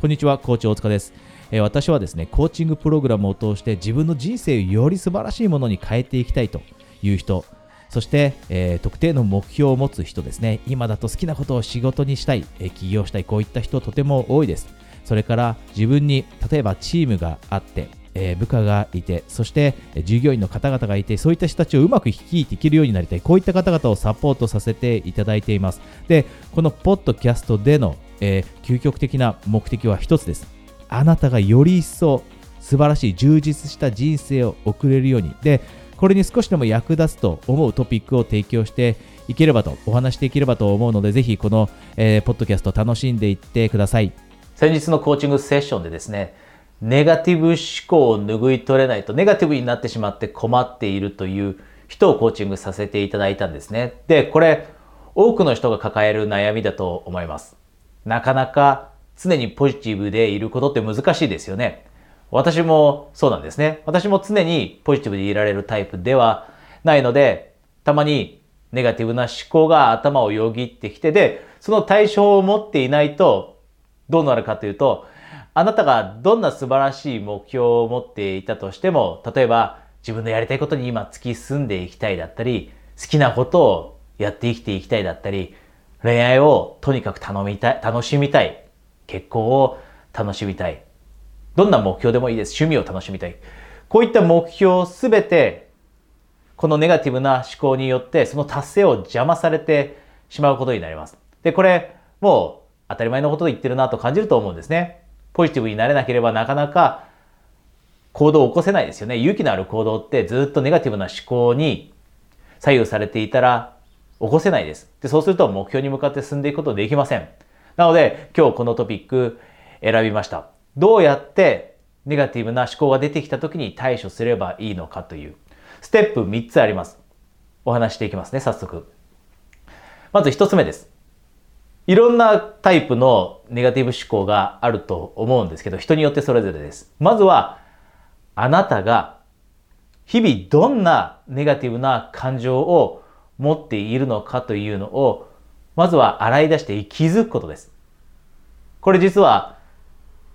こんにちは、コーチ大塚です。え、私はですね、コーチングプログラムを通して自分の人生をより素晴らしいものに変えていきたいという人、そして、えー、特定の目標を持つ人ですね、今だと好きなことを仕事にしたい、え、起業したい、こういった人とても多いです。それから自分に例えばチームがあって、えー、部下がいて、そしてえ従業員の方々がいて、そういった人たちをうまく率いていけるようになりたい、こういった方々をサポートさせていただいています。で、このポッドキャストでの、えー、究極的な目的は一つです。あなたがより一層素晴らしい充実した人生を送れるように。で、これに少しでも役立つと思うトピックを提供していければと、お話していければと思うので、ぜひこの、えー、ポッドキャスト楽しんでいってください。先日のコーチングセッションでですね、ネガティブ思考を拭い取れないと、ネガティブになってしまって困っているという人をコーチングさせていただいたんですね。で、これ、多くの人が抱える悩みだと思います。なかなか常にポジティブでいることって難しいですよね。私もそうなんですね。私も常にポジティブでいられるタイプではないので、たまにネガティブな思考が頭をよぎってきて、で、その対象を持っていないと、どうなるかというと、あなたがどんな素晴らしい目標を持っていたとしても、例えば自分のやりたいことに今突き進んでいきたいだったり、好きなことをやって生きていきたいだったり、恋愛をとにかく頼みたい、楽しみたい、結婚を楽しみたい、どんな目標でもいいです。趣味を楽しみたい。こういった目標すべて、このネガティブな思考によって、その達成を邪魔されてしまうことになります。で、これ、もう当たり前のことで言ってるなと感じると思うんですね。ポジティブになれなければなかなか行動を起こせないですよね。勇気のある行動ってずっとネガティブな思考に左右されていたら起こせないです。で、そうすると目標に向かって進んでいくことできません。なので、今日このトピック選びました。どうやってネガティブな思考が出てきた時に対処すればいいのかというステップ3つあります。お話していきますね、早速。まず1つ目です。いろんなタイプのネガティブ思考があると思うんですけど、人によってそれぞれです。まずは、あなたが日々どんなネガティブな感情を持っているのかというのを、まずは洗い出して気づくことです。これ実は、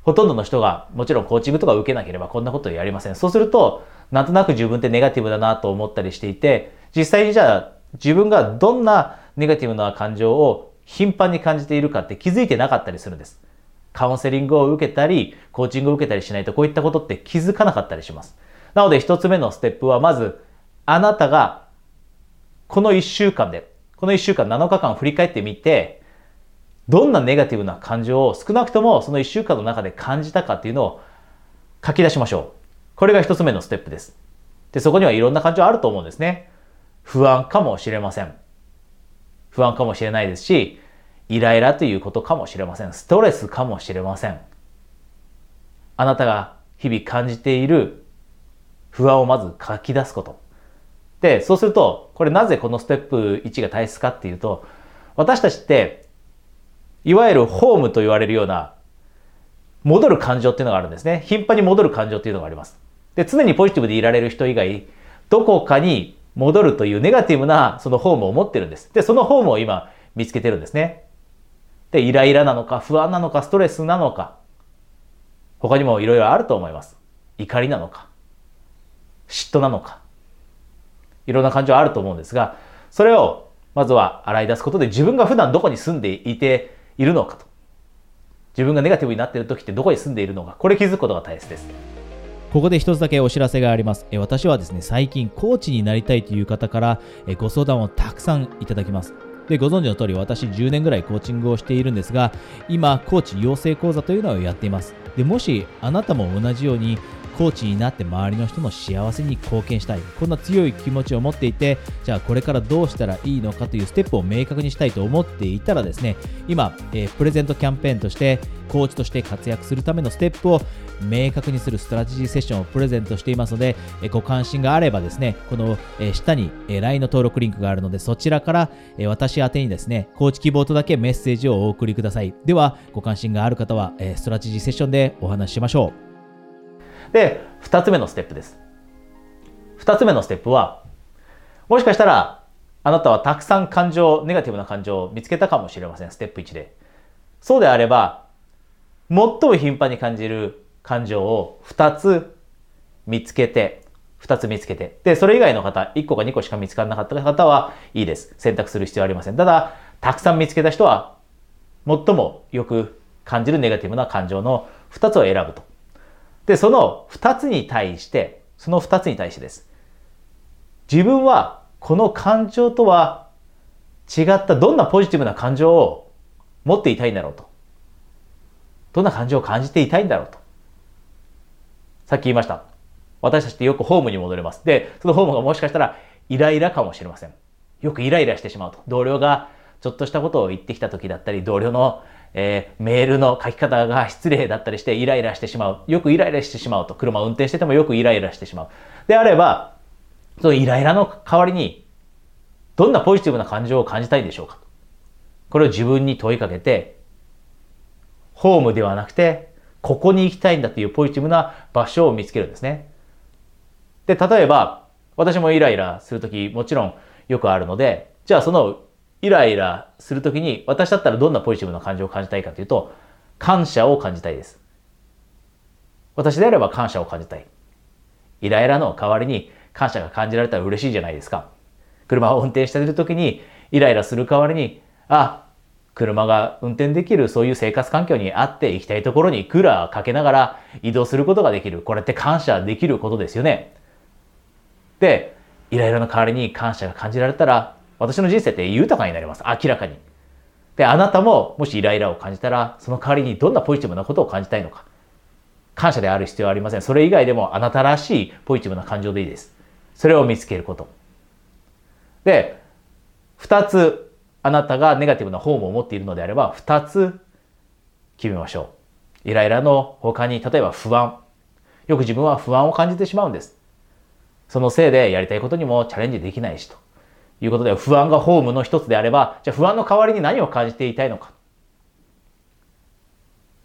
ほとんどの人がもちろんコーチングとか受けなければこんなことやりません。そうすると、なんとなく自分ってネガティブだなと思ったりしていて、実際にじゃあ自分がどんなネガティブな感情を頻繁に感じているかって気づいてなかったりするんです。カウンセリングを受けたり、コーチングを受けたりしないとこういったことって気づかなかったりします。なので一つ目のステップはまず、あなたがこの一週間で、この一週間7日間振り返ってみて、どんなネガティブな感情を少なくともその一週間の中で感じたかっていうのを書き出しましょう。これが一つ目のステップです。で、そこにはいろんな感情あると思うんですね。不安かもしれません。不安かもしれないですし、イライラということかもしれません。ストレスかもしれません。あなたが日々感じている不安をまず書き出すこと。で、そうすると、これなぜこのステップ1が大切かっていうと、私たちって、いわゆるホームと言われるような、戻る感情っていうのがあるんですね。頻繁に戻る感情っていうのがあります。で、常にポジティブでいられる人以外、どこかに戻るというネガティブなそのホームを持ってるんです。で、そのホームを今見つけてるんですね。で、イライラなのか、不安なのか、ストレスなのか、他にもいろいろあると思います。怒りなのか、嫉妬なのか、いろんな感情あると思うんですが、それをまずは洗い出すことで自分が普段どこに住んでいているのかと。自分がネガティブになっている時ってどこに住んでいるのか、これ気づくことが大切です。ここで一つだけお知らせがあります。え私はですね、最近コーチになりたいという方からえご相談をたくさんいただきます。で、ご存知の通り私10年ぐらいコーチングをしているんですが、今、コーチ養成講座というのをやっています。で、もしあなたも同じようにコーチになって周りの人の幸せに貢献したいこんな強い気持ちを持っていてじゃあこれからどうしたらいいのかというステップを明確にしたいと思っていたらですね今、えー、プレゼントキャンペーンとしてコーチとして活躍するためのステップを明確にするストラテジーセッションをプレゼントしていますので、えご関心があればですね、この、え下に、え LINE の登録リンクがあるので、そちらから、え私宛にですね、コーチ希望とだけメッセージをお送りください。では、ご関心がある方は、えストラテジーセッションでお話ししましょう。で、二つ目のステップです。二つ目のステップは、もしかしたら、あなたはたくさん感情、ネガティブな感情を見つけたかもしれません。ステップ1で。そうであれば、最も頻繁に感じる感情を2つ見つけて、2つ見つけて。で、それ以外の方、1個か2個しか見つからなかった方はいいです。選択する必要はありません。ただ、たくさん見つけた人は、最もよく感じるネガティブな感情の2つを選ぶと。で、その2つに対して、その2つに対してです。自分はこの感情とは違ったどんなポジティブな感情を持っていたいんだろうと。どんな感情を感じていたいんだろうと。さっき言いました。私たちってよくホームに戻れます。で、そのホームがもしかしたらイライラかもしれません。よくイライラしてしまうと。同僚がちょっとしたことを言ってきた時だったり、同僚の、えー、メールの書き方が失礼だったりしてイライラしてしまう。よくイライラしてしまうと。車を運転しててもよくイライラしてしまう。であれば、そのイライラの代わりに、どんなポジティブな感情を感じたいでしょうかこれを自分に問いかけて、ホームではなくて、ここに行きたいんだというポジティブな場所を見つけるんですね。で、例えば、私もイライラするときもちろんよくあるので、じゃあそのイライラするときに私だったらどんなポジティブな感情を感じたいかというと、感謝を感じたいです。私であれば感謝を感じたい。イライラの代わりに感謝が感じられたら嬉しいじゃないですか。車を運転しているときにイライラする代わりに、あ、車が運転できるそういう生活環境にあって行きたいところにクーラーかけながら移動することができる。これって感謝できることですよね。で、イライラの代わりに感謝が感じられたら、私の人生って豊かになります。明らかに。で、あなたももしイライラを感じたら、その代わりにどんなポジティブなことを感じたいのか。感謝である必要はありません。それ以外でもあなたらしいポジティブな感情でいいです。それを見つけること。で、二つあなたがネガティブなホームを持っているのであれば、二つ決めましょう。イライラの他に、例えば不安。よく自分は不安を感じてしまうんです。そのせいでやりたいことにもチャレンジできないしと。いうことで、不安がホームの一つであれば、じゃあ不安の代わりに何を感じていたいのか。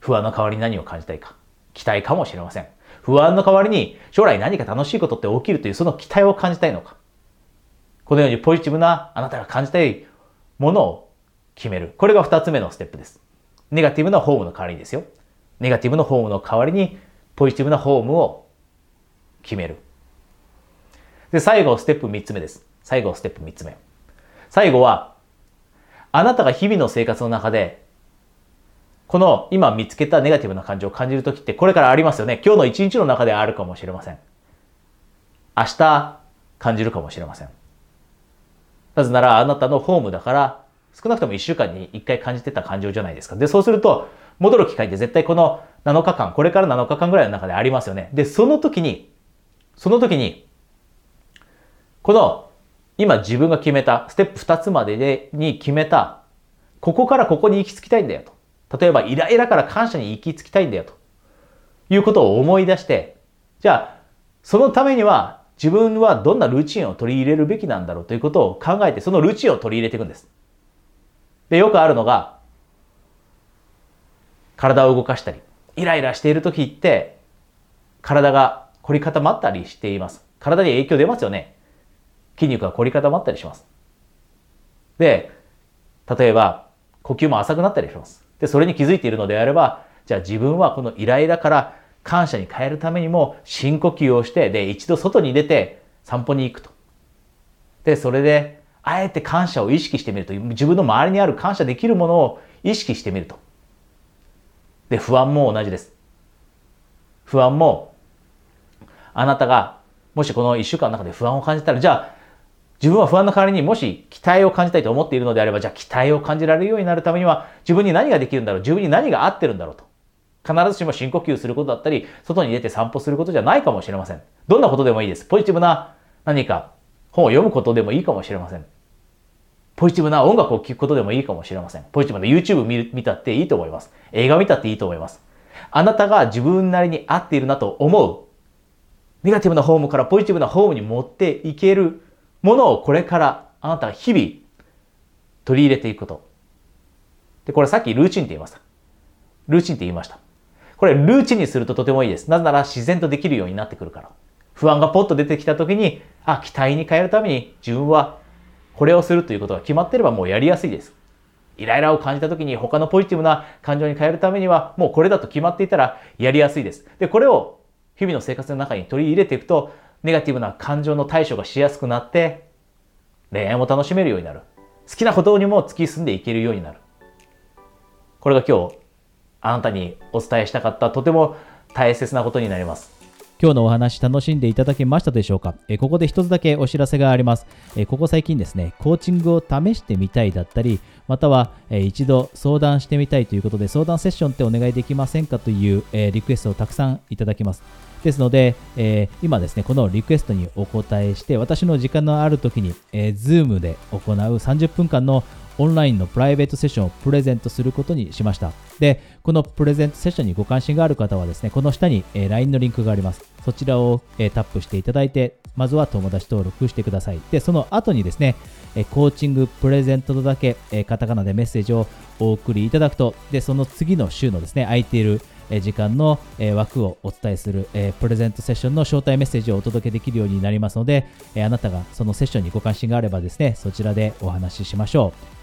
不安の代わりに何を感じたいか。期待かもしれません。不安の代わりに将来何か楽しいことって起きるというその期待を感じたいのか。このようにポジティブなあなたが感じたいものを決める。これが二つ目のステップです。ネガティブなホームの代わりにですよ。ネガティブなホームの代わりに、ポジティブなホームを決める。で、最後、ステップ三つ目です。最後、ステップ三つ目。最後は、あなたが日々の生活の中で、この今見つけたネガティブな感情を感じるときってこれからありますよね。今日の一日の中であるかもしれません。明日感じるかもしれません。なぜならあなたのホームだから、少なくとも1週間に1回感じてた感情じゃないですか。で、そうすると、戻る機会って絶対この7日間、これから7日間ぐらいの中でありますよね。で、その時に、その時に、この、今自分が決めた、ステップ2つまでで、に決めた、ここからここに行き着きたいんだよと。例えば、イライラから感謝に行き着きたいんだよと。いうことを思い出して、じゃあ、そのためには自分はどんなルーチンを取り入れるべきなんだろうということを考えて、そのルーチンを取り入れていくんです。で、よくあるのが、体を動かしたり、イライラしている時って、体が凝り固まったりしています。体に影響出ますよね。筋肉が凝り固まったりします。で、例えば、呼吸も浅くなったりします。で、それに気づいているのであれば、じゃあ自分はこのイライラから感謝に変えるためにも深呼吸をして、で、一度外に出て散歩に行くと。で、それで、あえて感謝を意識してみると、自分の周りにある感謝できるものを意識してみると。で、不安も同じです。不安も、あなたが、もしこの一週間の中で不安を感じたら、じゃあ、自分は不安の代わりにもし期待を感じたいと思っているのであれば、じゃあ期待を感じられるようになるためには、自分に何ができるんだろう自分に何が合ってるんだろうと。必ずしも深呼吸することだったり、外に出て散歩することじゃないかもしれません。どんなことでもいいです。ポジティブな何か本を読むことでもいいかもしれません。ポジティブな音楽を聴くことでもいいかもしれません。ポジティブな YouTube 見見たっていいと思います。映画見たっていいと思います。あなたが自分なりに合っているなと思う、ネガティブなホームからポジティブなホームに持っていけるものをこれからあなたが日々取り入れていくこと。で、これさっきルーチンって言いました。ルーチンって言いました。これルーチンにするととてもいいです。なぜなら自然とできるようになってくるから。不安がポッと出てきた時に、あ、期待に変えるために自分はこれをするということが決まってればもうやりやすいです。イライラを感じた時に他のポジティブな感情に変えるためにはもうこれだと決まっていたらやりやすいです。で、これを日々の生活の中に取り入れていくとネガティブな感情の対処がしやすくなって恋愛も楽しめるようになる。好きなことにも突き進んでいけるようになる。これが今日あなたにお伝えしたかったとても大切なことになります。今日のお話楽しんでいただけましたでしょうか？えここで一つだけお知らせがありますえここ最近ですね、コーチングを試してみたいだったり、またはえ一度相談してみたいということで相談セッションってお願いできませんかというえリクエストをたくさんいただきます。ですので、えー、今ですね、このリクエストにお答えして、私の時間のある時に、えー、Zoom で行う30分間のオンラインのプライベートセッションをプレゼントすることにしました。で、このプレゼントセッションにご関心がある方はですね、この下に、えー、LINE のリンクがあります。そちらを、えー、タップしていただいて、まずは友達登録してください。で、その後にですね、えー、コーチングプレゼントとだけ、え、カタカナでメッセージをお送りいただくと、で、その次の週のですね、空いている時間の枠をお伝えするプレゼントセッションの招待メッセージをお届けできるようになりますので、あなたがそのセッションにご関心があればですね、そちらでお話ししましょう。